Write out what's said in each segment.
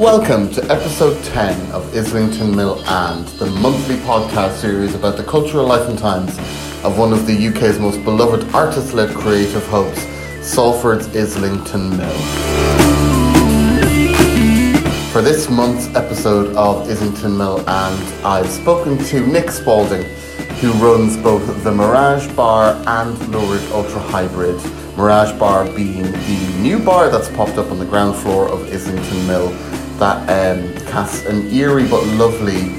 Welcome to episode 10 of Islington Mill and, the monthly podcast series about the cultural life and times of one of the UK's most beloved artist led creative hubs, Salford's Islington Mill. For this month's episode of Islington Mill and, I've spoken to Nick Spalding, who runs both the Mirage Bar and Lurid Ultra Hybrid. Mirage Bar being the new bar that's popped up on the ground floor of Islington Mill that um, casts an eerie but lovely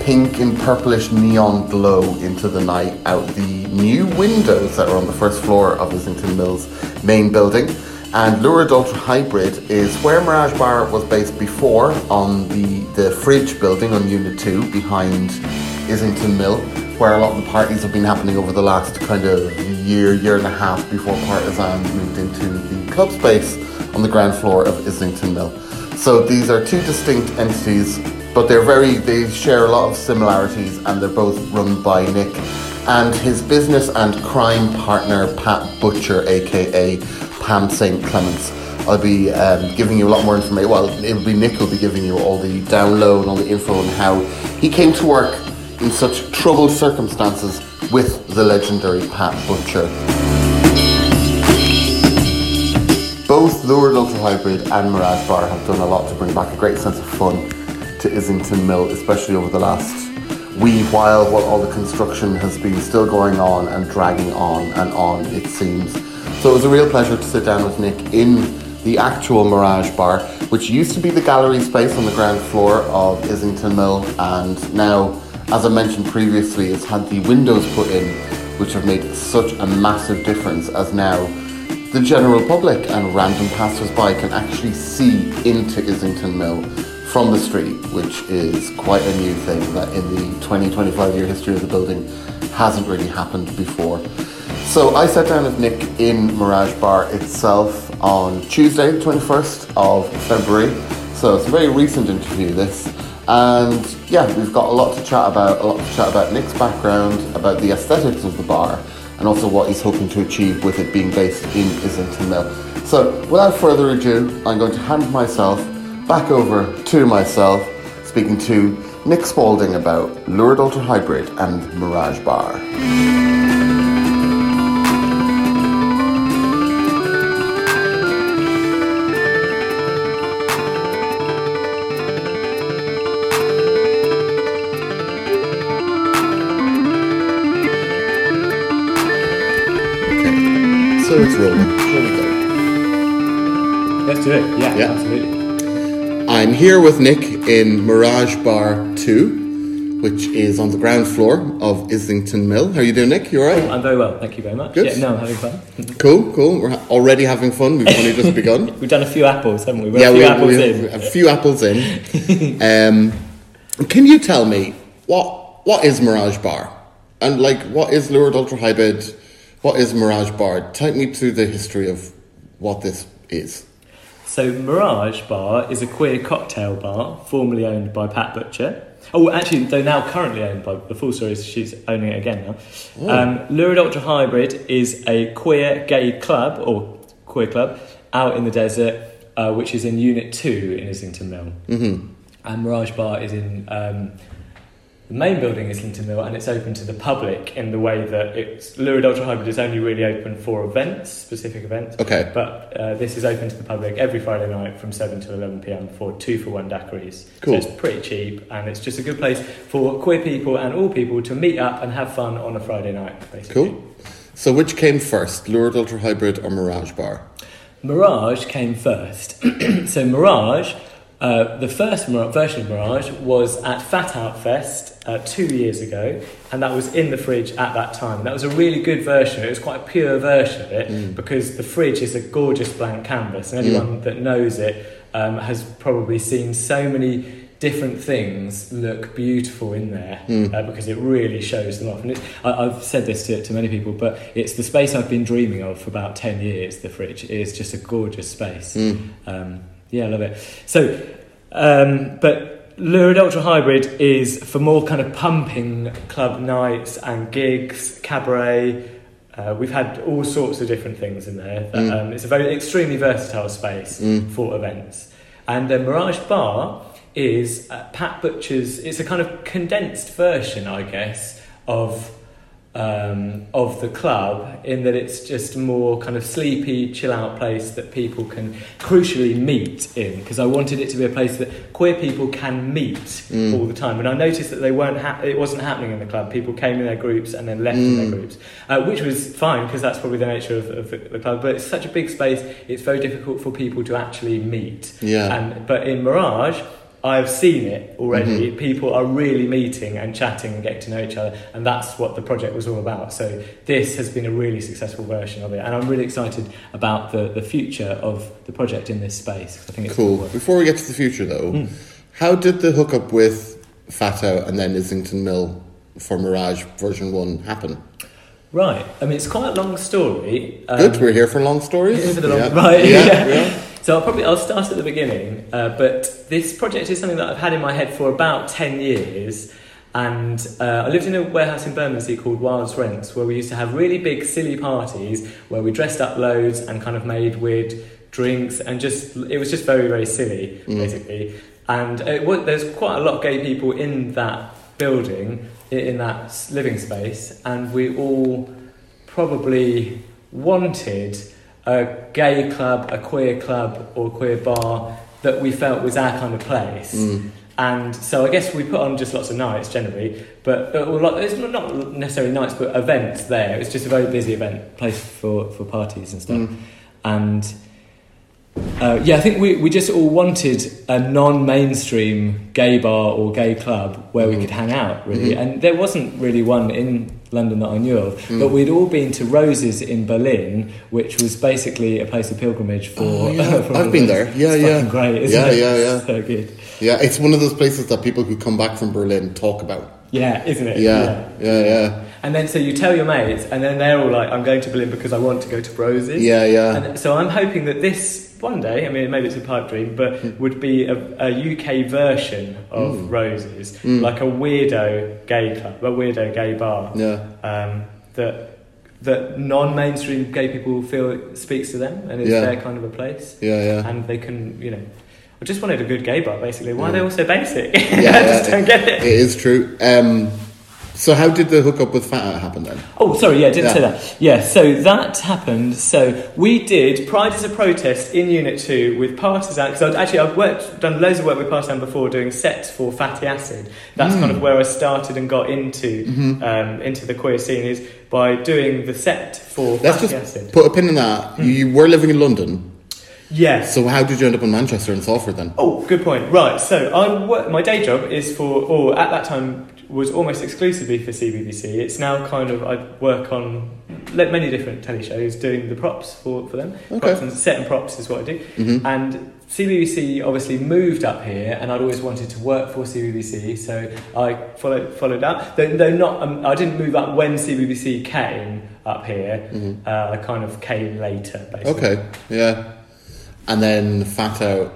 pink and purplish neon glow into the night out the new windows that are on the first floor of Islington Mill's main building. And Lurid Ultra Hybrid is where Mirage Bar was based before on the, the fridge building on Unit 2 behind Islington Mill, where a lot of the parties have been happening over the last kind of year, year and a half before Partisan moved into the club space on the ground floor of Islington Mill. So these are two distinct entities, but they're very they share a lot of similarities, and they're both run by Nick and his business and crime partner Pat Butcher, aka Pam St Clements. I'll be um, giving you a lot more information. Well, it'll be Nick who'll be giving you all the download and all the info on how he came to work in such troubled circumstances with the legendary Pat Butcher. Both Lurid Ultra Hybrid and Mirage Bar have done a lot to bring back a great sense of fun to Islington Mill, especially over the last wee while while all the construction has been still going on and dragging on and on, it seems. So it was a real pleasure to sit down with Nick in the actual Mirage Bar, which used to be the gallery space on the ground floor of Islington Mill, and now, as I mentioned previously, it's had the windows put in, which have made such a massive difference as now the general public and random passers-by can actually see into Islington Mill from the street, which is quite a new thing that in the 20, 25 year history of the building hasn't really happened before. So I sat down with Nick in Mirage Bar itself on Tuesday, the 21st of February. So it's a very recent interview this. And yeah, we've got a lot to chat about, a lot to chat about Nick's background, about the aesthetics of the bar, and also what he's hoping to achieve with it being based in Islington Mill. So, without further ado, I'm going to hand myself back over to myself, speaking to Nick Spalding about Lurid Ultra Hybrid and Mirage Bar. It's rolling. Here we go. Let's do it. Yeah, Yeah. absolutely. I'm here with Nick in Mirage Bar 2, which is on the ground floor of Islington Mill. How are you doing, Nick? You alright? I'm very well, thank you very much. Good. Yeah, no, I'm having fun. Cool, cool. We're already having fun. We've only just begun. We've done a few apples, haven't we? We're yeah, a few we, apples we in. a few apples in. um, can you tell me what what is Mirage Bar? And like, what is Lurid Ultra Hybrid? What is Mirage Bar? Take me through the history of what this is. So, Mirage Bar is a queer cocktail bar formerly owned by Pat Butcher. Oh, actually, they're now currently owned by the full story is she's owning it again now. Um, Lurid Ultra Hybrid is a queer gay club or queer club out in the desert, uh, which is in Unit Two in Islington Mill. Mm-hmm. And Mirage Bar is in um, the main building Islington Mill, and it's open to the public in the way that it's Lurid Ultra Hybrid is only really open for events, specific events. Okay. But uh, this is open to the public every Friday night from 7 to 11 pm for two for one daiquiris. Cool. So it's pretty cheap and it's just a good place for queer people and all people to meet up and have fun on a Friday night, basically. Cool. So, which came first, Lurid Ultra Hybrid or Mirage Bar? Mirage came first. so Mirage, uh, the first version of Mirage was at Fat Out Fest uh, two years ago, and that was in the fridge at that time. That was a really good version. It was quite a pure version of it because the fridge is a gorgeous blank canvas, and anyone that knows it um, has probably seen so many different things look beautiful in there uh, because it really shows them off. And it's, I, I've said this to, to many people, but it's the space I've been dreaming of for about 10 years, the fridge. It is just a gorgeous space. Um, yeah, I love it. So, um, but Lurid Ultra Hybrid is for more kind of pumping club nights and gigs, cabaret. Uh, we've had all sorts of different things in there. Um, it's a very extremely versatile space for events. And the Mirage Bar is uh, Pat Butcher's. It's a kind of condensed version, I guess, of um, of the club in that it's just more kind of sleepy, chill out place that people can crucially meet in. Because I wanted it to be a place that queer people can meet Mm. all the time. And I noticed that they weren't ha- it wasn't happening in the club. People came in their groups and then left in their Mm. groups, uh, which was fine because that's probably the nature of, of the, the club. But it's such a big space; it's very difficult for people to actually meet. Yeah. And but in Mirage, I've seen it already. Mm-hmm. People are really meeting and chatting and getting to know each other, and that's what the project was all about. So this has been a really successful version of it, and I'm really excited about the, the future of the project in this space. I think it's Cool. Before we get to the future, though, Hmm. how did the hookup with Fat Out and then Islington Mill for Mirage version 1 happen? Right. I mean, it's quite a long story. Um, Good, we're here for long stories. Here for the long- yeah. right, Yeah, yeah. yeah. So I'll probably I'll start at the beginning. Uh, but this project is something that I've had in my head for about ten years. And uh, I lived in a warehouse in Bermondsey called Wilds Rents, where we used to have really big, silly parties where we dressed up loads and kind of made weird drinks, and just it was just very, very silly, Mm. basically. And it was, there's quite a lot of gay people in that building, in that living space, and we all probably wanted a gay club, a queer club, or queer bar that we felt was our kind of place. Mm. And so I guess we put on just lots of nights generally, but uh, lot, it's not necessarily nights, but events there. It's just a very busy event place for, for parties and stuff. Mm. And uh, yeah, I think we, we just all wanted a non-mainstream gay bar or gay club where we Mm. could hang out, really. Mhm. And there wasn't really one in London that I knew of, Mm. but we'd all been to Roses in Berlin, which was basically a place of pilgrimage for. Oh, yeah. for I've been there. it's Yeah, yeah. Great, Yeah, it? yeah, yeah. So good. Yeah, it's one of those places that people who come back from Berlin talk about. Yeah, isn't it? Yeah, yeah, yeah. And then so you tell your mates, and then they're all like, "I'm going to Berlin because I want to go to Roses." Yeah, yeah. And so I'm hoping that this one day, I mean, maybe it's a pipe dream, but would be a, a UK version of Mm. Roses, Mm. like a weirdo gay club, a weirdo gay bar Yeah. um, that that non-mainstream gay people feel speaks to them, and it's Yeah. their kind of a place, Yeah, yeah. and they can, you know. I just wanted a good gay bar, basically. Why are they all so basic? Yeah, I just don't get it. It is true. Um, so how did the hookup with Fat Out happen then? Oh, sorry, yeah, I didn't Yeah. say that. Yeah, so that happened. So we did Pride as a protest in Unit 2 with Partisan, because actually I've worked, done loads of work with Partisan before doing sets for Fatty Acid. That's Mm. kind of where I started and got into Mhm. um, into the queer scene is by doing the set for Let's Fatty just Acid. put a pin in that. You were living in London, Yes. so how did you end up in Manchester and Salford then? Oh, good point. Right, so I work, my day job is for, or at that time was almost exclusively for CBBC. It's now kind of I work on many different telly shows doing the props for, for them. Okay. Props and set and props is what I do. Mhm. And CBBC obviously moved up here, and I'd always wanted to work for CBBC, so I followed followed that. Though, though not, um, I didn't move up when CBBC came up here. Mhm. Uh, I kind of came later, basically. Okay, yeah. And then Fat Out,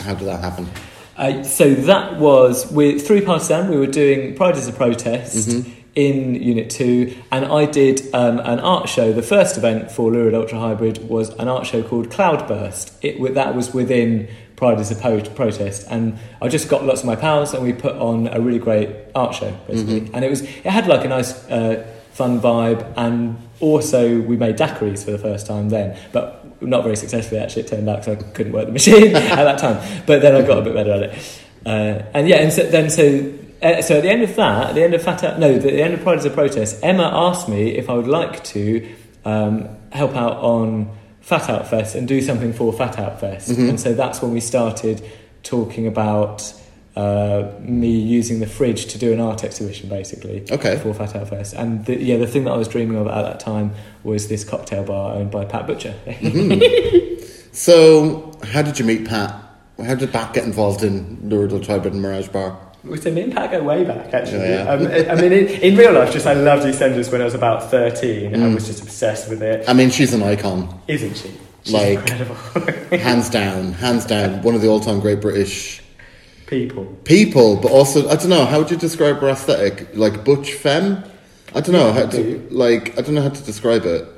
how did that happen? Uh, so that was with through Partisan. We were doing Pride as a protest Mhm. in Unit Two, and I did um, an art show. The first event for Lurid Ultra Hybrid was an art show called Cloudburst. It that was within Pride as a po- protest, and I just got lots of my pals, and we put on a really great art show basically. Mhm. And it was it had like a nice. Uh, Fun vibe, and also we made daiquiris for the first time then, but not very successfully actually. It turned out because I couldn't work the machine at that time, but then I got a bit better at it. Uh, and yeah, and so, then so uh, so at the end of that, at the end of Fat Out, no, the, the end of Pride as a Protest, Emma asked me if I would like to um, help out on Fat Out Fest and do something for Fat Out Fest, Mhm. and so that's when we started talking about. Uh, me using the fridge to do an art exhibition, basically Okay. for Fat Out Fest, and the, yeah, the thing that I was dreaming of at that time was this cocktail bar owned by Pat Butcher. Mhm. so, how did you meet Pat? How did Pat get involved in Lurid Ultra Hybrid and Mirage Bar? So me and Pat go way back, actually. Yeah, yeah. Um, I I mean, in, in real life, just I loved EastEnders when I was about 13. I Mm. was just obsessed with it. I mean, she's an icon, Isn't she? She's Like- incredible. hands down, hands down, one of the all-time great British People. people. But also, I don't know, how would you describe her aesthetic? Like butch femme? I don't know how to like. I don't know how to describe it.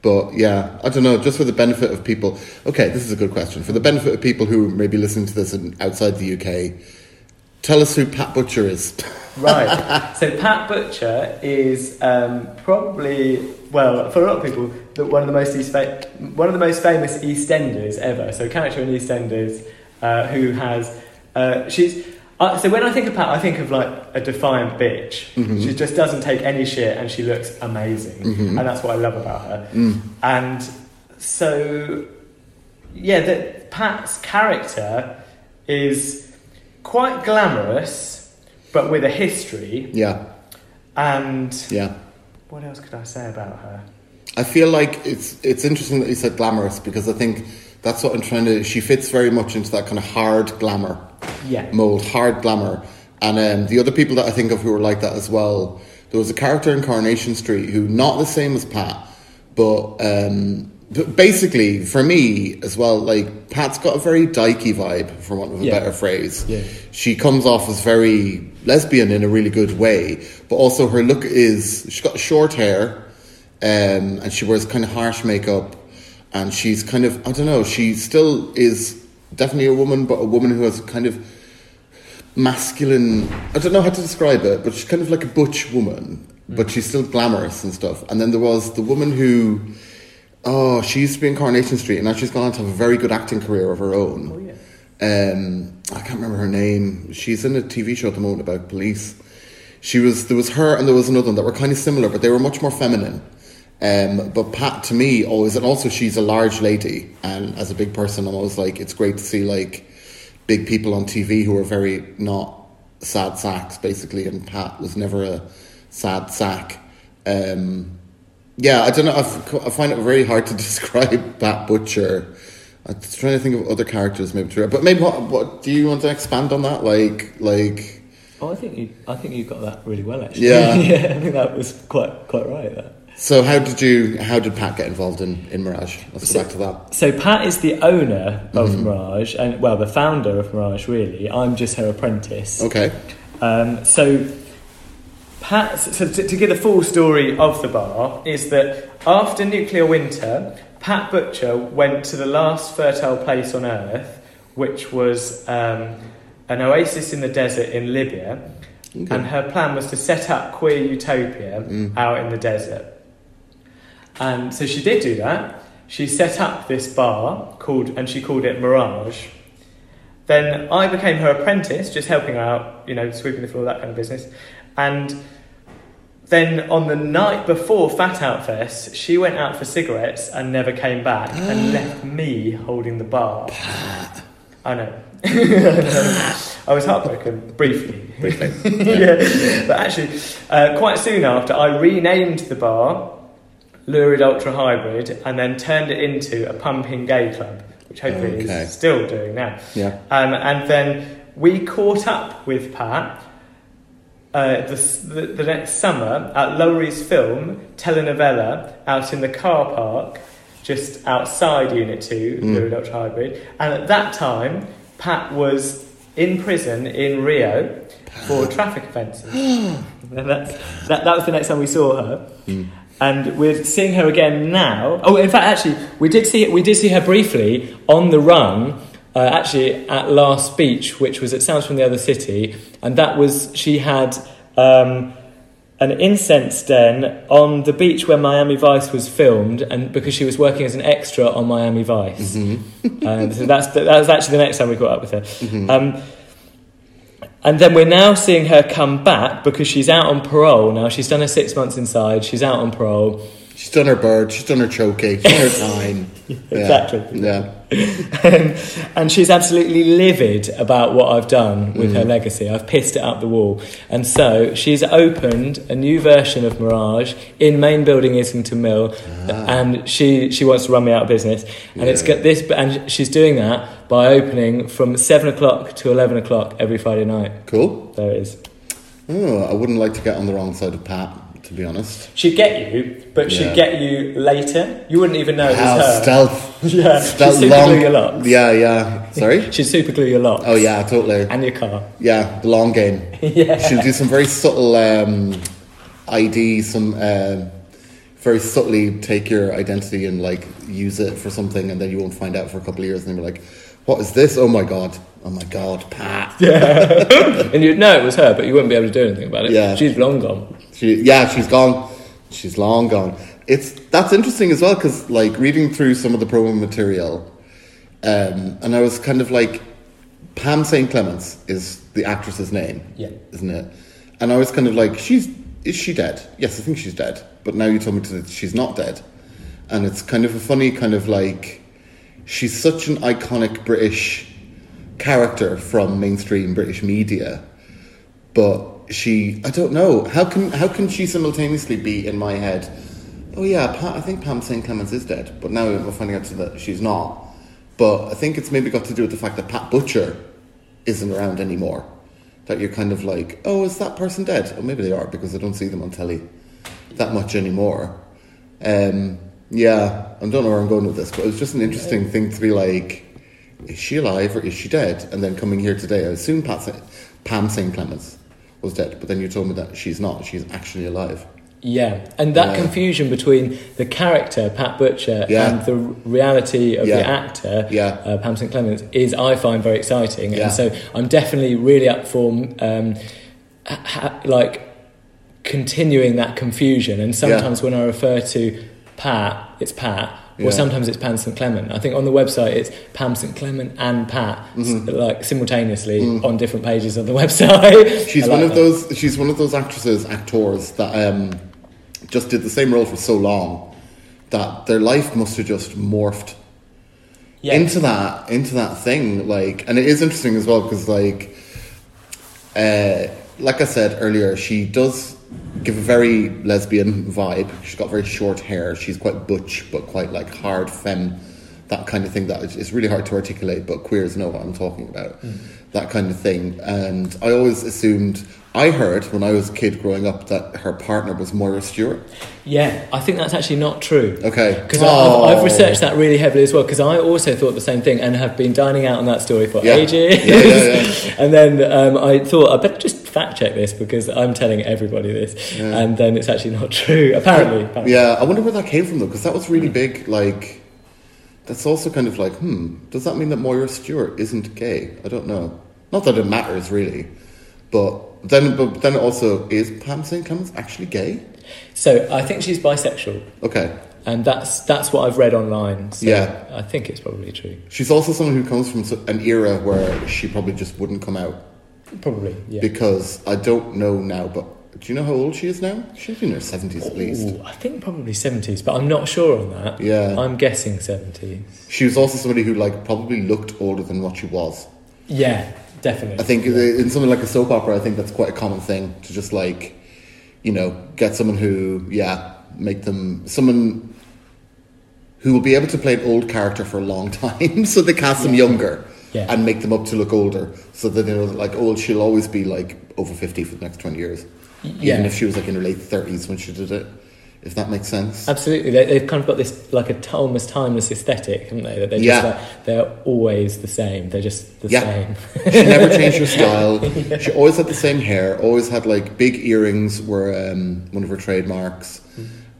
But yeah, I don't know. Just for the benefit of people. Okay, this is a good question. For the benefit of people who may be listening to this in, outside the UK, tell us who Pat Butcher is. Right. so Pat Butcher is um, probably well for a lot of people the, one of the most East fa- one of the most famous EastEnders ever. So character in EastEnders uh, who has uh, she's. Uh, so when I think of Pat, I think of like a defiant bitch. Mhm. She just doesn't take any shit, and she looks amazing, Mhm. and that's what I love about her. Mm. And so, yeah, that Pat's character is quite glamorous, but with a history. Yeah, And yeah. what else could I say about her? I feel like it's it's interesting that you said glamorous because I think that's what I'm trying to. She fits very much into that kind of hard glamour Yeah. mold, hard glamour. And um, the other people that I think of who were like that as well. There was a character in Coronation Street who not the same as Pat, but um, but basically for me as well, like Pat's got a very dykey vibe, for want of a Yeah. better phrase. Yeah. She comes off as very lesbian in a really good way, but also her look is she's got short hair, um, and she wears kind of harsh makeup, and she's kind of I don't know. She still is definitely a woman, but a woman who has kind of masculine. I don't know how to describe it, but she's kind of like a butch woman, but she's still glamorous and stuff. And then there was the woman who, oh, she used to be in Coronation Street, and now she's gone on to have a very good acting career of her own. Oh, yeah. Um, I can't remember her name. She's in a TV show at the moment about police. She was there was her and there was another one that were kind of similar, but they were much more feminine. Um, but Pat to me always, and also she's a large lady, and as a big person, I'm always like it's great to see like big people on TV who are very not sad sacks basically, and Pat was never a sad sack. Um, yeah, I don't know. I've, I find it very hard to describe Pat Butcher. I'm trying to think of other characters, maybe. To, but maybe what, what do you want to expand on that? Like, like Oh, I think you. I think you got that really well, actually. Yeah. yeah. I think that was quite quite right. There. So. How did you? How did Pat get involved in in Mirage? Let's go back to that. So Pat is the owner of Mirage, and well, the founder of Mirage. Really, I'm just her apprentice. Okay. Um, so, Pat, so to, to give the full story of the bar, is that after nuclear winter, Pat Butcher went to the last fertile place on earth, which was um, an oasis in the desert in Libya, Okay. and her plan was to set up Queer Utopia Mm. out in the desert. And so she did do that. She set up this bar called, and she called it Mirage. Then I became her apprentice, just helping her out, you know, sweeping the floor, that kind of business. And then on the night before Fat Out Fest, she went out for cigarettes and never came back and left me holding the bar. I know. I was heartbroken, briefly. Briefly. yeah. But actually, uh, quite soon after, I renamed the bar Lurid Ultra Hybrid and then turned it into a pumping gay club, which hopefully Okay. is still doing now. Yeah. Um, and then we caught up with Pat uh, the, the, the next summer at Lowry's Film telenovela out in the car park just outside Unit 2, Mm. Lurid Ultra Hybrid. And at that time, Pat was in prison in Rio for traffic offences. that's, that, that was the next time we saw her. Mm. And we're seeing her again now. Oh, in fact, actually, we did see we did see her briefly on the run. Uh, actually, at Last Beach, which was it Sounds from the Other City, and that was she had um, an incense den on the beach where Miami Vice was filmed, and because she was working as an extra on Miami Vice, Mm-hmm. um, so that's that was actually the next time we got up with her. Um, and then we're now seeing her come back because she's out on parole now. She's done her six months inside. She's out on parole. She's done her bird. She's done her choking. She's done her time. Yeah. exactly. Yeah. Um, and she's absolutely livid about what I've done with Mm. her legacy. I've pissed it up the wall. And so she's opened a new version of Mirage in main building Islington Mill, and she, she wants to run me out of business. And it's Ah. Yeah. got this, and she's doing that by opening from seven o'clock to eleven o'clock every Friday night. Cool. There it is. Oh, I wouldn't like to get on the wrong side of Pat, to be honest. She'd get you, but Yeah. she'd get you later. You wouldn't even know it How was her. stealth. Yeah, stealth she'd super glue your locks. Yeah, yeah. Sorry? She'd super glue your locks. Oh, yeah, totally. And your car. Yeah, the long game. yeah. She'll do some very subtle um, ID, some uh, very subtly take your identity and like use it for something, and then you won't find out for a couple of years, and then you're like, "What is this? Oh my god! Oh my god, Pat!" Yeah. and you'd know it was her, but you wouldn't be able to do anything about it. Yeah. She's long gone. She, yeah, she's gone. She's long gone. It's that's interesting as well because like reading through some of the promo material, um, and I was kind of like, Pam St Clements is the actress's name, Yeah. isn't it? And I was kind of like, she's is she dead? Yes, I think she's dead. But now you told me that she's not dead, and it's kind of a funny kind of like, she's such an iconic British character from mainstream British media but she I don't know. How can how can she simultaneously be in my head oh yeah pa- I think Pam St. Clements is dead but now we're finding out that she's not. But I think it's maybe got to do with the fact that Pat Butcher isn't around anymore. That you're kind of like oh is that person dead? Oh maybe they are because I don't see them on telly that much anymore. Um, yeah I don't know where I'm going with this but it's just an interesting thing to be like is she alive or is she dead? And then coming here today, I assume Pat, Pam St. Clements was dead, but then you told me that she's not. She's actually alive. Yeah, and that Yeah. confusion between the character Pat Butcher Yeah. and the reality of Yeah. the actor uh, Pam St Clements is I find very exciting, and so I'm definitely really up for um, ha- like continuing that confusion. And sometimes when I refer to Pat, it's Pat. Or Yeah. sometimes it's Pam St Clement. I think on the website it's Pam St Clement and Pat, s- like simultaneously on different pages of the website. Mm-hmm. She's I one of those. She's one of those actresses, actors that um, just did the same role for so long that their life must have just morphed Yeah. into that into that thing. Like, and it is interesting as well because, like, uh, like I said earlier, she does give a very lesbian vibe. She's got very short hair. She's quite butch, but quite like hard femme. That kind of thing that is it's really hard to articulate, but queers know what I'm talking about. Mm. That kind of thing. And I always assumed, I heard when I was a kid growing up that her partner was Moira Stewart. Yeah, I think that's actually not true. Okay. Because Oh. I've, I've researched that really heavily as well, because I also thought the same thing and have been dining out on that story for Yeah. ages. Yeah, yeah, yeah. and then um, I thought, I better just fact check this because I'm telling everybody this. And then it's actually not true, apparently. apparently. Yeah, I wonder where that came from though, because that was really big. Like, that's also kind of like, hmm, does that mean that Moira Stewart isn't gay? I don't know. Not that it matters really, but then, but then also is Pam St. Clements actually gay? So I think she's bisexual. Okay, And that's that's what I've read online. So Yeah. I think it's probably true. she's also someone who comes from an era where she probably just wouldn't come out Probably, yeah. because I don't know now, but do you know how old she is now? She's in her seventies at least. I think probably 70s, but I'm not sure on that. Yeah. I'm guessing 70s. She was also somebody who like probably looked older than what she was. Yeah, definitely. I think in something like a soap opera, I think that's quite a common thing to just like, you know, get someone who, yeah, make them someone who will be able to play an old character for a long time, so they cast them younger Yeah. and make them up to look older, so that they know that like, old, she'll always be like over fifty for the next twenty years, Yeah. even if she was like in her late thirties when she did it. If that makes sense. Absolutely, they, they've kind of got this like a t- almost timeless aesthetic, haven't they? That they're just Yeah. like, they're always the same. They're just the Yeah. same. she never changed her style. She always had the same hair. Always had like big earrings were um, one of her trademarks.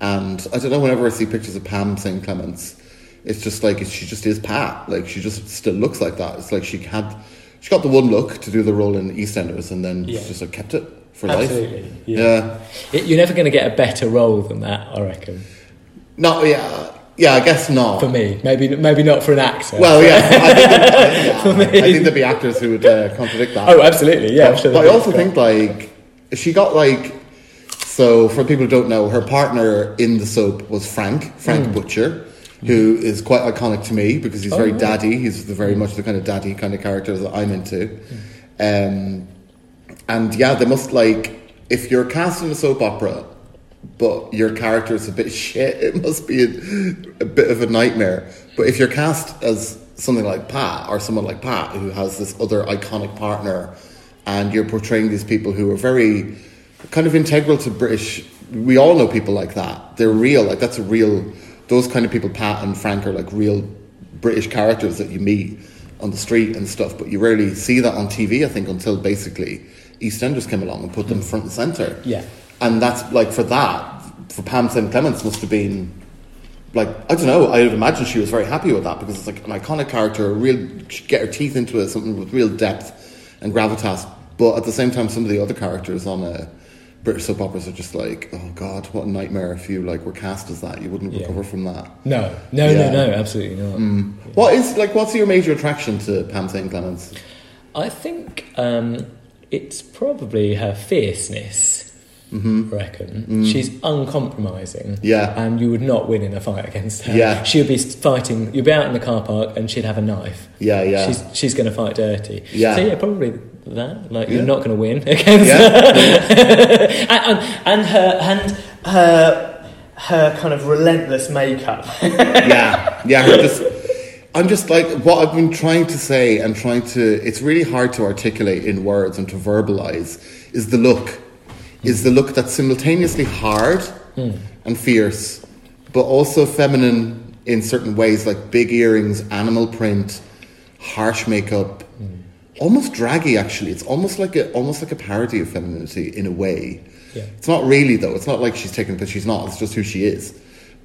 And I don't know. Whenever I see pictures of Pam St Clements, it's just like she just is Pat. Like she just still looks like that. It's like she had she got the one look to do the role in EastEnders, and then Yeah. just like kept it for Absolutely, life. yeah. yeah. You're never going to get a better role than that, I reckon. No. Yeah. Yeah. I guess not. For me, maybe maybe not for an actor. Well, yeah. I think, yeah, I think there'd be actors who would uh, contradict that. oh, absolutely, yeah. But, sure but I also think like she got like so for people who don't know, her partner in the soap was Frank Frank Butcher, who is quite iconic to me because he's Oh, very right. daddy. He's the very much the kind of daddy kind of character that I'm into. Um, and yeah, they must like if you're cast in a soap opera. But your character is a bit shit. It must be a, a bit of a nightmare. But if you're cast as something like Pat or someone like Pat who has this other iconic partner and you're portraying these people who are very kind of integral to British we all know people like that. They're real, like that's a real those kind of people, Pat and Frank are like real British characters that you meet on the street and stuff, but you rarely see that on TV, I think, until basically EastEnders came along and put them front and centre. Yeah. And that's like for that, for Pam St Clements must have been like I don't know. I would imagine she was very happy with that because it's like an iconic character, a real get her teeth into it, something with real depth and gravitas. But at the same time, some of the other characters on a British soap operas are just like, oh god, what a nightmare! If you like were cast as that, you wouldn't Yeah. recover from that. No, no, Yeah. no, no, absolutely not. What is like? What's your major attraction to Pam St Clements? I think um, it's probably her fierceness. Mm-hmm. I reckon mm. she's uncompromising. Yeah. and you would not win in a fight against her. Yeah. she would be fighting. You'd be out in the car park, and she'd have a knife. Yeah, yeah. She's she's going to fight dirty. Yeah. So yeah, probably that. Like Yeah. you're not going to win against Yeah. and, and, and her and her her kind of relentless makeup. yeah, yeah. her Just, I'm just like what I've been trying to say and trying to. It's really hard to articulate in words and to verbalize. Is the look, is the look that's simultaneously hard hmm. and fierce, but also feminine in certain ways, like big earrings, animal print, harsh makeup, hmm. almost draggy. Actually, it's almost like a almost like a parody of femininity in a way. Yeah. It's not really though. It's not like she's taken it, but she's not. It's just who she is.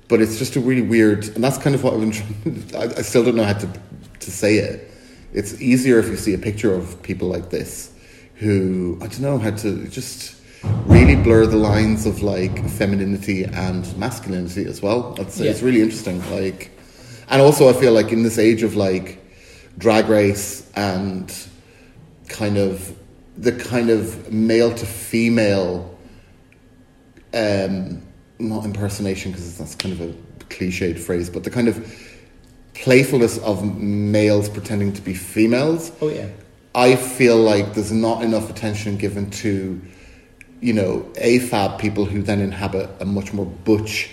But it's just a really weird, and that's kind of what I've been trying. I, I still don't know how to to say it. It's easier if you see a picture of people like this, who I don't know how to just really blur the lines of like femininity and masculinity as well. It's, it's really interesting. Like, and also I feel like in this age of like drag race and kind of the kind of male to female um not impersonation because that's kind of a cliched phrase but the kind of playfulness of males pretending to be females oh yeah. I feel like there's not enough attention given to, you know, AFAB people who then inhabit a much more butch,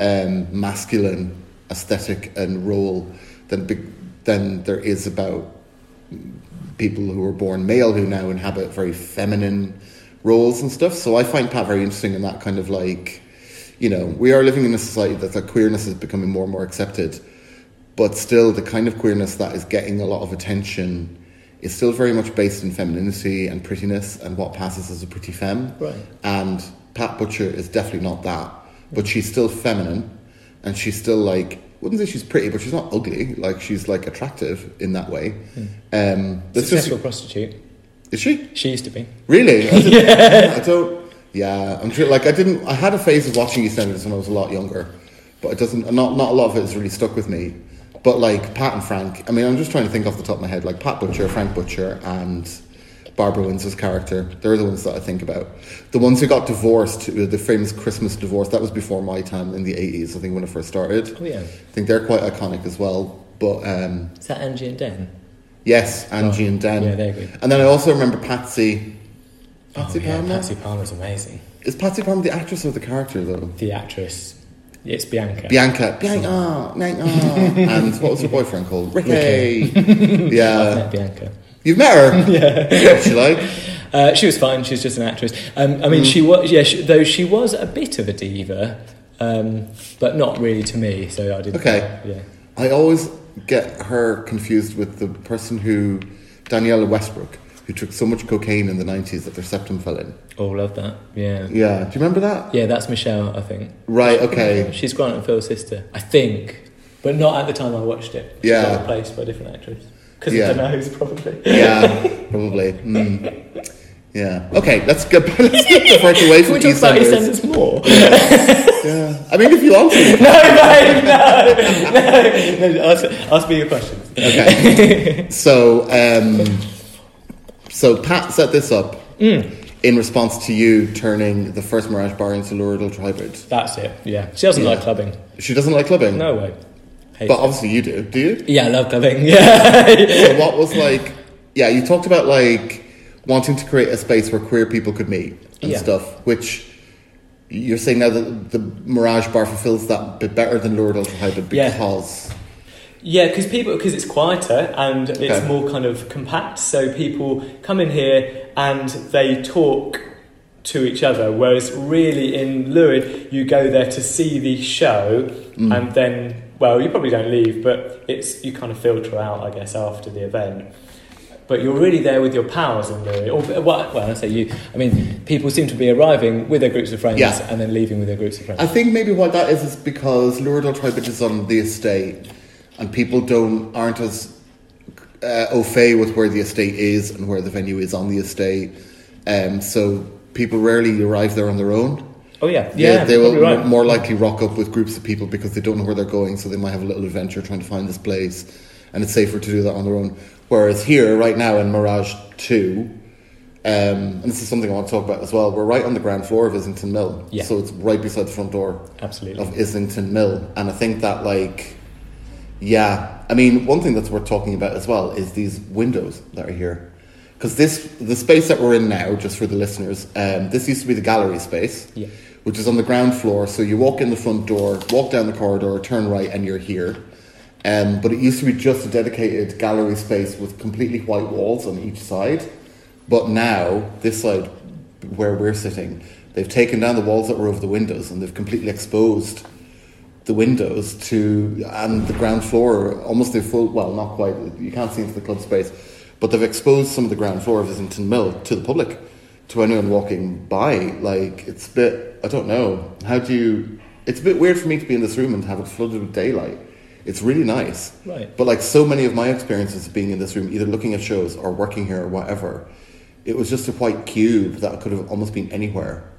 um, masculine aesthetic and role than than there is about people who were born male who now inhabit very feminine roles and stuff. So I find Pat very interesting in that kind of like, you know, we are living in a society that that queerness is becoming more and more accepted, but still the kind of queerness that is getting a lot of attention is still very much based in femininity and prettiness and what passes as a pretty femme. Right. And Pat Butcher is definitely not that, but she's still feminine, and she's still like wouldn't say she's pretty, but she's not ugly. Like she's like attractive in that way. Um, that's just prostitute. is she She used to be. really? I, didn't, I don't. Yeah, I'm sure. Like I didn't. I had a phase of watching EastEnders when I was a lot younger, but it doesn't. Not not a lot of it has really stuck with me. But like Pat and Frank. I mean, I'm just trying to think off the top of my head. Like Pat Butcher, Frank Butcher, and Barbara Windsor's character. They're the ones that I think about. The ones who got divorced, uh, the famous Christmas divorce. That was before my time in the 80s. I think when it first started. Oh yeah. I think they're quite iconic as well. But um, Is that Angie and Dan? yes, Angie and Dan. Yeah, they're good. And then I also remember Patsy. Patsy oh, yeah, Palmer. Patsy Palmer's amazing. Is Patsy Palmer the actress or the character though? The actress. It's Bianca. Bianca, Bianca, oh, Bianca, oh. and what was her boyfriend called? Ricky. I've yeah, met Bianca. you've met her. Yeah, what's she like? Uh, she was fine. She's just an actress. Um, I mean, she was. Yeah, she, though she was a bit of a diva, um, but not really to me. So I didn't. Okay. Yeah. I always get her confused with the person who Daniella Westbrook, who took so much cocaine in the nineties that their septum fell in. Oh, love that. Yeah. Yeah, do you remember that? Yeah, that's Michelle. I think. Right. Okay. She's Grant and Phil's sister. I think, but not at the time I watched it. She Yeah. got replaced by a different actress because don't know who's probably. Yeah, probably. Mm. Yeah. Okay. Let's get let's get the away Can from we talk about EastEnders. More? Yeah. I mean, if you want to. no, no, no, no. Ask, ask me your questions. Okay. so, um, so Pat set this up hmm. in response to you turning the first Mirage bar into Lurid Ultra Hybrid. That's it. Yeah, she doesn't Yeah. like clubbing. She doesn't like clubbing. No way. Hate But it. obviously you do. Do you? yeah, I love clubbing. Yeah. So what was like? Yeah, you talked about like wanting to create a space where queer people could meet and Yeah. stuff, which. You're saying now that the Mirage Bar fulfills that bit better than Lurid Ultra Hybrid because Yeah, because people because it's quieter and it's Okay. more kind of compact. So people come in here and they talk to each other. Whereas really in Lurid, you go there to see the show Mm. and then well, you probably don't leave, but it's you kind of filter out, I guess, after the event. but you're really there with your pals in Lurid. Or well, well, I say you. I mean, people seem to be arriving with their groups of friends Yeah. and then leaving with their groups of friends. I think maybe what that is is because Lurid Ultra Hybrid is on the estate, and people don't aren't as uh, au fait with where the estate is and where the venue is on the estate. Um, so people rarely arrive there on their own. oh yeah, yeah, they will right. more likely rock up with groups of people because they don't know where they're going, so they might have a little adventure trying to find this place, and it's safer to do that on their own. Whereas here, right now in Mirage Two, um, and this is something I want to talk about as well. We're right on the ground floor of Islington Mill, Yeah. so it's right beside the front door Absolutely. of Islington Mill, and I think that like, yeah, I mean, one thing that's worth talking about as well is these windows that are here, because this the space that we're in now, just for the listeners, um, this used to be the gallery space, Yeah. which is on the ground floor. So you walk in the front door, walk down the corridor, turn right, and you're here. Um, but it used to be just a dedicated gallery space with completely white walls on each side. But now, this side where we're sitting, they've taken down the walls that were over the windows and they've completely exposed the windows to and the ground floor almost the full well not quite you can't see into the club space but they've exposed some of the ground floor of Islington Mill to the public to anyone walking by. Like it's a bit I don't know. How do you it's a bit weird for me to be in this room and have it flooded with daylight. It's really nice. Right. but like so many of my experiences of being in this room either looking at shows or working here or whatever it was just a white cube that could have almost been anywhere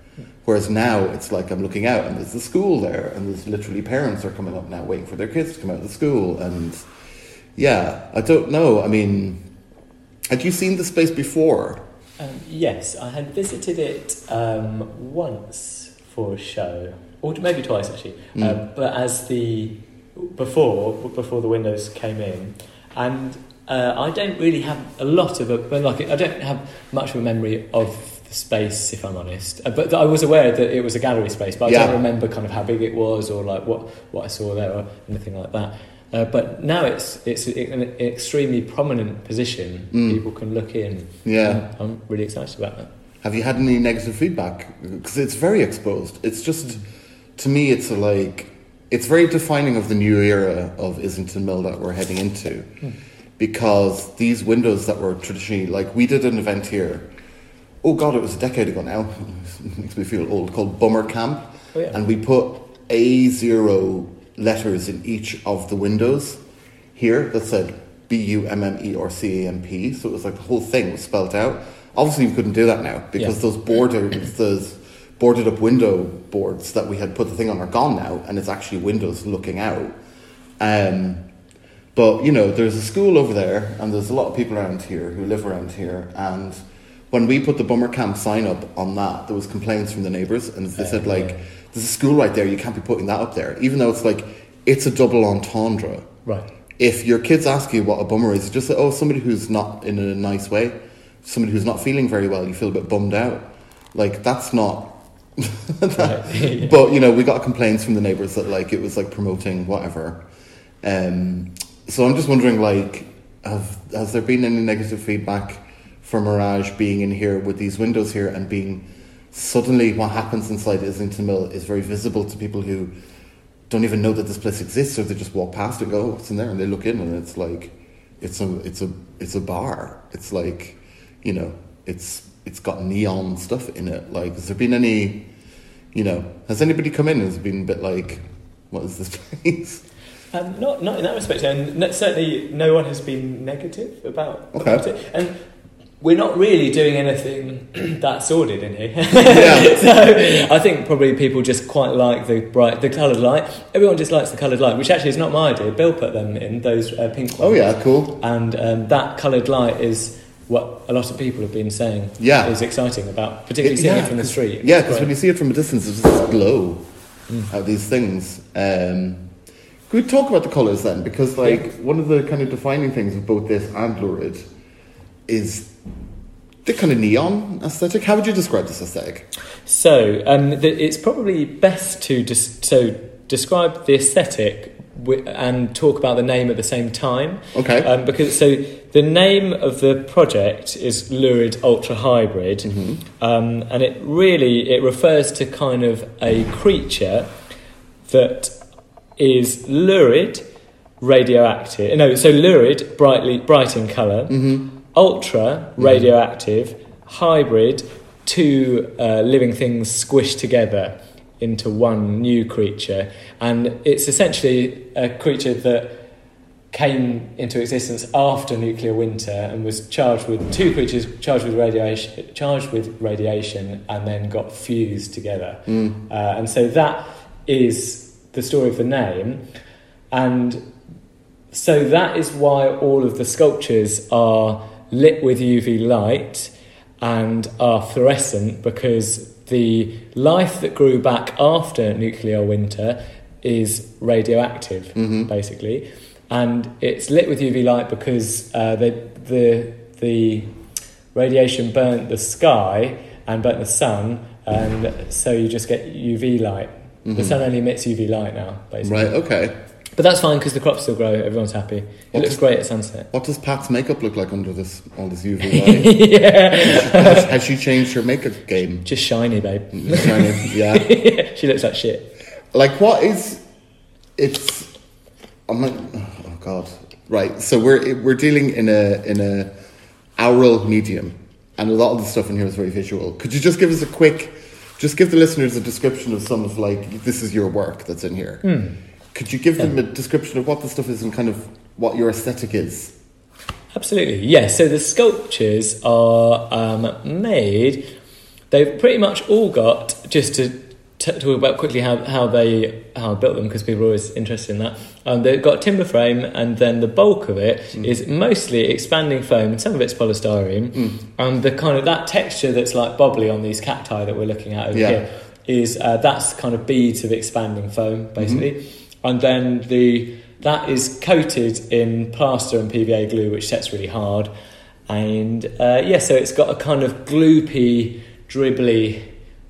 Whereas now it's like I'm looking out and there's the school there, and there's literally parents are coming up now waiting for their kids to come out of the school. And yeah, I don't know. I mean, had you seen the space before? Um, yes, I had visited it um, once for a show, or maybe twice actually. Mm. Um, but as the before before the windows came in, and uh, I don't really have a lot of a like I don't have much of a memory of the space, if I'm honest. Uh, but I was aware that it was a gallery space, but I Yeah. don't remember kind of how big it was or like what what I saw there or anything like that. Uh, but now it's it's an extremely prominent position. Mm. People can look in. Yeah. I'm really excited about that. Have you had any negative feedback? Because it's very exposed. It's just, to me, it's a like, it's very defining of the new era of Islington Mill that we're heading into. Because these windows that were traditionally, like, we did an event here, oh God, it was a decade ago now, makes me feel old, called Bummer Camp. Oh, yeah. And we put A0 letters in each of the windows here that said B U M M E or C A M P. So it was like the whole thing was spelled out. Obviously, we couldn't do that now because Yeah. those borders, those boarded up window boards that we had put the thing on are gone now, and it's actually windows looking out. Um, but you know, there's a school over there, and there's a lot of people around here who live around here. And when we put the bummer camp sign up on that, there was complaints from the neighbours, and they said like, "There's a school right there. You can't be putting that up there," even though it's like it's a double entendre. Right. If your kids ask you what a bummer is, just say, "Oh, somebody who's not in a nice way, somebody who's not feeling very well. You feel a bit bummed out." Like that's not. Yeah. But you know, we got complaints from the neighbours that like it was like promoting whatever. Um, so I'm just wondering, like, have has there been any negative feedback for Mirage being in here with these windows here and being suddenly what happens inside Islington Mill is very visible to people who don't even know that this place exists, or they just walk past and go, "Oh, "What's in there?" and they look in and it's like it's a it's a it's a bar. It's like you know, it's it's got neon stuff in it. Like, has there been any? You know, has anybody come in and has been a bit like, "What is this place?" Um, not, not in that respect, and certainly no one has been negative about, Okay. about it. And we're not really doing anything that sordid in here. Yeah. so I think probably people just quite like the bright, the coloured light. Everyone just likes the coloured light, which actually is not my idea. Bill put them in those uh, pink ones. oh yeah, cool. And um, that coloured light is what a lot of people have been saying Yeah. is exciting about, particularly It- seeing yeah, it from the street. Yeah, because when you see it from a distance, there's this glow out of these things. Um, could we talk about the colours then? Because like one of the kind of defining things of both this and Lurid is the kind of neon aesthetic. How would you describe this aesthetic? So, um, the, it's probably best to dis- so describe the aesthetic wi- and talk about the name at the same time. Okay. Um, because so the name of the project is Lurid Ultra Hybrid, um, and it really it refers to kind of a creature that is lurid, radioactive. No, so lurid, brightly bright in color ultra radioactive hybrid, two uh, living things squished together into one new creature, and it's essentially a creature that came into existence after nuclear winter and was charged with two creatures charged with radiation charged with radiation and then got fused together. Mm. uh, and so that is the story of the name. And so that is why all of the sculptures are lit with UV light and are fluorescent because the life that grew back after nuclear winter is radioactive, Mhm. basically, and it's lit with UV light because uh, the the the radiation burnt the sky and burnt the sun, and so you just get UV light. The Mhm. sun only emits UV light now, basically. Right. Okay. But that's fine because the crops still grow. Everyone's happy. It What looks does- great at sunset. What does Pat's makeup look like under this all this UV light? yeah, has, has she changed her makeup game? just shiny, babe. Mm, kind of, yeah. she looks like shit. Like what is? It's. I'm like, oh god. Right. So we're we're dealing in a in a aural medium, and a lot of the stuff in here is very visual. Could you just give us a quick, just give the listeners a description of some of like this is your work that's in here. Hmm. Could you give them a description of what the stuff is and kind of what your aesthetic is? Absolutely, yes. So the sculptures are um, made. They've pretty much all got just to t- talk about quickly how, how they how I built them because people are always interested in that. Um, they've got timber frame, and then the bulk of it is mostly expanding foam. And some of it's polystyrene, and the kind of that texture that's like bubbly on these cacti that we're looking at over Yeah. here is uh, that's kind of beads of expanding foam basically, and then the that is coated in plaster and PVA glue, which sets really hard, and uh, yeah, so it's got a kind of gloopy, dribbly,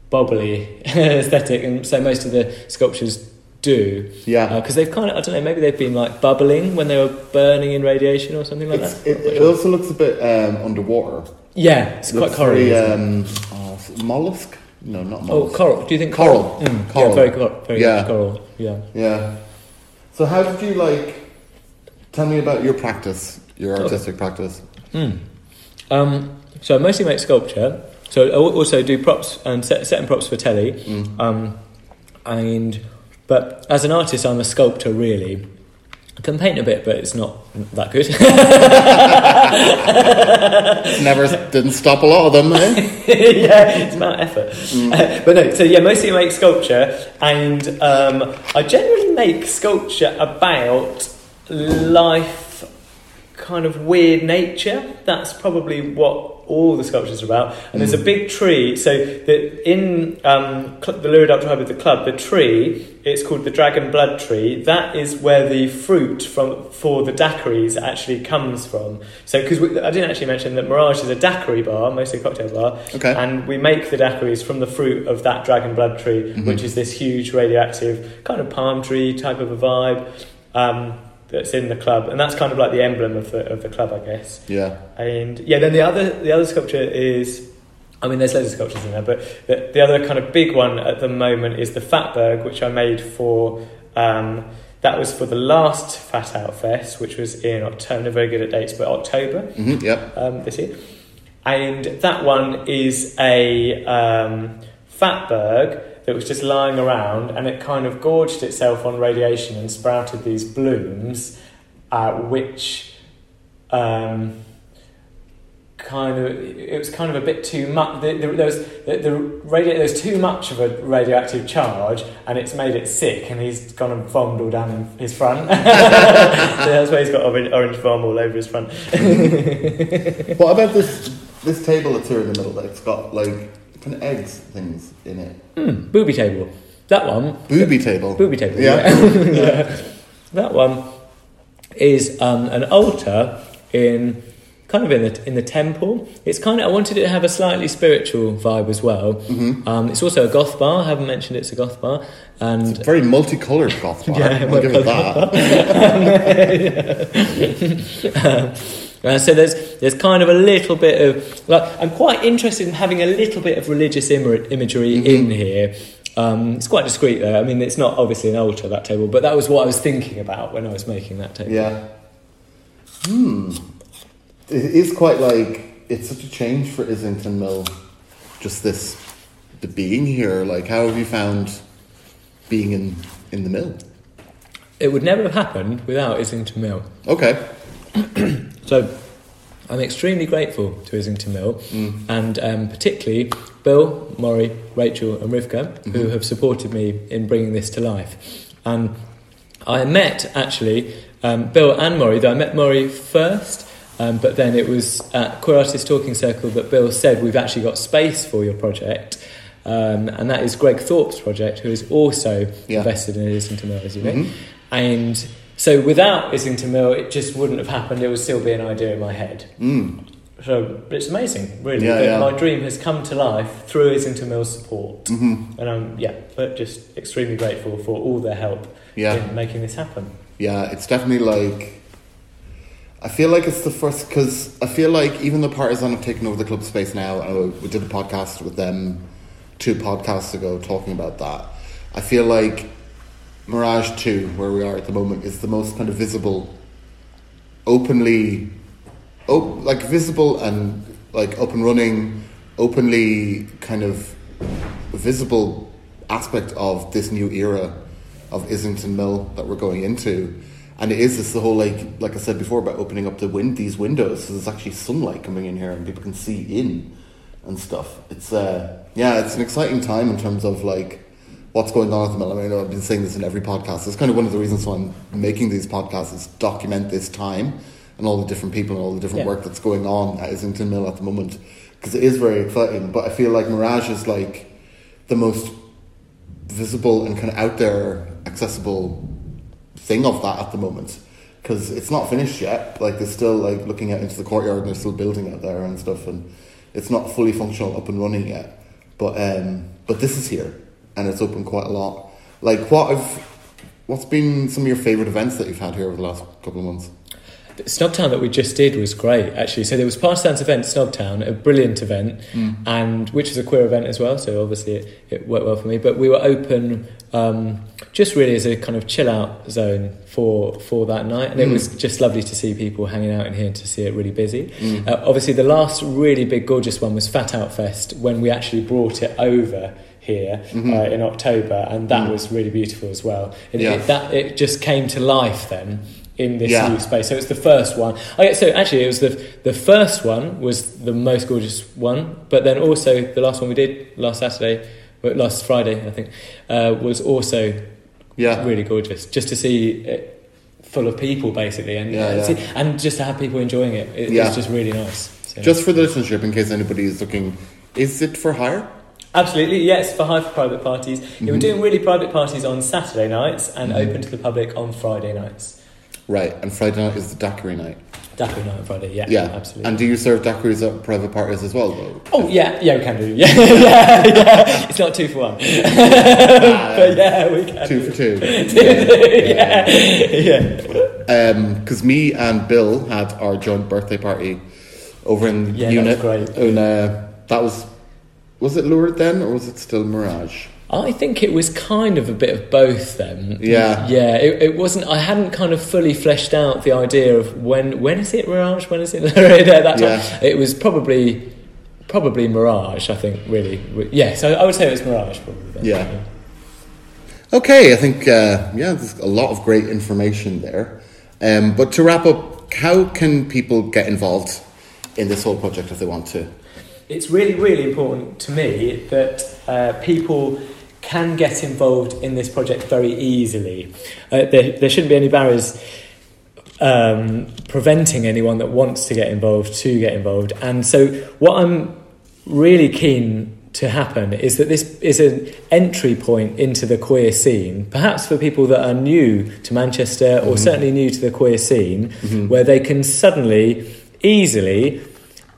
bubbly aesthetic, and so most of the sculptures do Yeah. because they've kind of I don't know maybe they've been like bubbling when they were burning in radiation or something like It's, that. it, it also looks a bit um, underwater. yeah, it's Looks quite corally. very, isn't it? um, oh, mollusk? No, not oh, mollusk. coral. Do you think Coral. Mm, Coral. Yeah, very, cor- very Yeah. coral. Yeah. Yeah. So how did you like? Tell me about your practice, your artistic practice. Mm. Um, so I mostly make sculpture. So I also do props and set, set and props for telly. Mm. Um, and but as an artist, I'm a sculptor really. I can paint a bit, but it's not that good. Never didn't stop a lot of them. Eh? yeah, it's about effort. Uh, but no, so yeah, mostly I make sculpture, and um, I generally make sculpture about life, kind of weird nature. That's probably what all the sculptures are about. And there's a big tree. So the, in um, cl- the Lurid Ultra Hybrid, the club, the tree, it's called the Dragon Blood Tree. That is where the fruit from for the daiquiris actually comes from. So because I didn't actually mention that Mirage is a daiquiri bar, mostly a cocktail bar. Okay. And we make the daiquiris from the fruit of that dragon blood tree, Mhm. which is this huge radioactive kind of palm tree type of a vibe um, that's in the club, and that's kind of like the emblem of the of the club, I guess. Yeah. And yeah, then the other the other sculpture is. I mean, there's loads of sculptures in there, but the, the other kind of big one at the moment is the Fatberg, which I made for. Um, that was for the last Fat Out Fest, which was in October. Not very good at dates, but October hmm Yep. um, this year. And that one is a um, fatberg that was just lying around and it kind of gorged itself on radiation and sprouted these blooms, uh, which um, kind of it was kind of a bit too much. The, the, there was the, too much of a radioactive charge, and it's made it sick. And he's gone and vomed all down his front. so that's why he's got orange, orange vom all over his front. What about this this table that's here in the middle? That's got like kind of eggs things in it. Mm, booby table. That one. Booby table. Booby table. Yeah. Yeah. That one is um, an altar in kind of in the in the temple. It's kind of I wanted it to have a slightly spiritual vibe as well. Mhm. Um, it's also a goth bar. I haven't mentioned it's a goth bar, and Very multicolored goth bar. Yeah, I'll give it that. Uh, so there's there's kind of a little bit of like I'm quite interested in having a little bit of religious Im- imagery Mhm. in here. Um, it's quite discreet though. I mean, it's not obviously an altar that table, but that was what I was thinking about when I was making that table. Yeah. Hmm. it is quite like it's such a change for Islington Mill. Just this, the being here. Like, how have you found being in in the mill? It would never have happened without Islington Mill. Okay. So I'm extremely grateful to Islington Mill and um, particularly Bill, Maury, Rachel, and Rivka, who have supported me in bringing this to life. And I met actually um, Bill and Maury, though I met Maury first. Um, but then it was at Queer Artist Talking Circle that Bill said, We've actually got space for your project. Um, and that is Greg Thorpe's project, who is also Yeah. invested in Islington Mill, as you know. Mhm. And so without Islington Mill, it just wouldn't have happened. It would still be an idea in my head. Mm. So it's amazing, really, Yeah, yeah. my dream has come to life through Islington Mill's support. hmm And I'm, yeah, but just extremely grateful for all their help Yeah. in making this happen. Yeah, it's definitely like. I feel like it's the first because I feel like even the Partisan have taken over the club space now. And we did a podcast with them two podcasts ago talking about that. I feel like Mirage Two, where we are at the moment, is the most kind of visible, openly, op- like visible and like up and running, openly kind of visible aspect of this new era of Islington Mill that we're going into. And it is this the whole like like I said before about opening up the wind these windows so there's actually sunlight coming in here and people can see in and stuff. It's uh yeah, it's an exciting time in terms of like what's going on at the mill. I mean, I know I've been saying this in every podcast. It's kind of one of the reasons why I'm making these podcasts is document this time and all the different people and all the different Yeah. work that's going on at Islington Mill at the moment because it is very exciting. But I feel like Mirage is like the most visible and kind of out there, accessible thing of that at the moment because it's not finished yet. Like they're still like looking out into the courtyard and they're still building out there and stuff, and it's not fully functional, up and running yet. But um, but this is here and it's open quite a lot. Like what have what's been some of your favorite events that you've had here over the last couple of months? Snobtown that we just did was great, actually. So there was Partisan's event, Snobtown, a brilliant event, and which was a queer event as well. So obviously it, it worked well for me. But we were open um, just really as a kind of chill out zone for for that night, and it Mm. was just lovely to see people hanging out in here and to see it really busy. Mm. Uh, obviously, the last really big, gorgeous one was Fat Out Fest when we actually brought it over here Mhm. uh, in October, and that Mm. was really beautiful as well. It, Yeah. it, that it just came to life then in this Yeah. new space. So it's the first one. Oh, yeah, so actually, it was the the first one was the most gorgeous one, but then also the last one we did last Saturday, last Friday, I think, uh, was also Yeah, really gorgeous. Just to see it full of people, basically, and Yeah, uh, see- and just to have people enjoying it, it it's just really nice. So- just for the listenership, in case anybody is looking, is it for hire? Absolutely, yes, for high for private parties. Yeah, we're Mhm. doing really private parties on Saturday nights and Mhm. open to the public on Friday nights. Right, and Friday night is the daiquiri night. Daiquiri night on Friday, yeah, Yeah, absolutely. And do you serve daiquiris at private parties as well, though? Oh yeah, yeah, we can do. Yeah, yeah, yeah. It's not two for one, but yeah, we can. Two for two. two yeah, yeah. Because me and Bill had our joint birthday party over in Yeah, that unit. was great. And uh, that was was it Lurid then, or was it still Mirage? I think it was kind of a bit of both then. Yeah. yeah. It, it wasn't. I hadn't kind of fully fleshed out the idea of when when is it Mirage, when is it Lurid at that time. Yeah. It was probably probably Mirage. I think really. Yeah, so I would say it was Mirage probably. then. Yeah. Okay, I think uh, yeah, there's a lot of great information there. Um, but to wrap up, how can people get involved in this whole project if they want to? It's really, really important to me that uh, people can get involved in this project very easily. Uh, there, there shouldn't be any barriers um, preventing anyone that wants to get involved to get involved. And so, what I'm really keen to happen is that this is an entry point into the queer scene, perhaps for people that are new to Manchester or certainly new to the queer scene, where they can suddenly, easily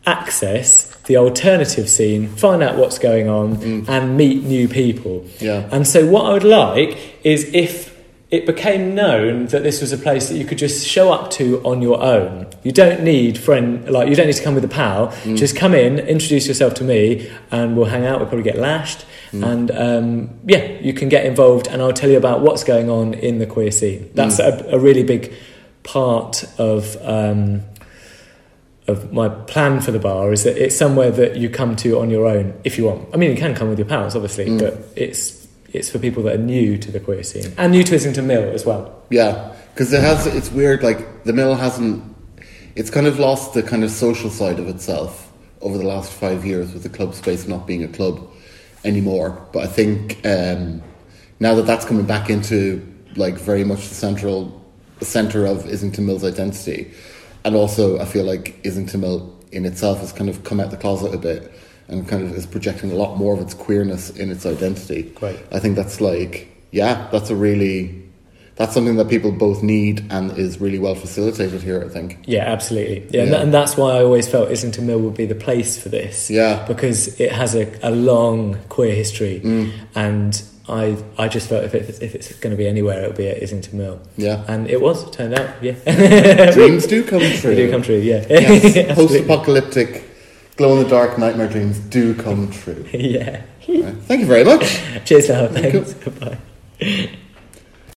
access the alternative scene, find out what's going on, and meet new people. Yeah. And so, what I would like is if it became known that this was a place that you could just show up to on your own. You don't need friend like you don't need to come with a pal. Just come in, introduce yourself to me, and we'll hang out. We'll probably get lashed, and um, yeah, you can get involved, and I'll tell you about what's going on in the queer scene. That's a, a really big part of. Um, of my plan for the bar is that it's somewhere that you come to on your own if you want. I mean, you can come with your parents, obviously, Mm. but it's it's for people that are new to the queer scene and new to Islington Mill as well. Yeah, because it has. It's weird. Like the mill hasn't. It's kind of lost the kind of social side of itself over the last five years with the club space not being a club anymore. But I think um, now that that's coming back into like very much the central the center of Islington Mill's identity, and also I feel like Islington Mill in itself has kind of come out the closet a bit and kind of is projecting a lot more of its queerness in its identity. Great. I think that's like, yeah, that's a really, that's something that people both need and is really well facilitated here, I think. Yeah, absolutely. Yeah, And, Yeah. th- and that's why I always felt Islington Mill would be the place for this. Yeah. because it has a, a long queer history, Mm. and I I just felt if it, if it's going to be anywhere, it'll be at Islington Mill. Yeah. And it was, turned out, yeah. Dreams do come true. They do come true, yeah. Yes, post-apocalyptic, glow-in-the-dark nightmare dreams do come true. yeah. Right. Thank you very much. Cheers now, thanks. Bye.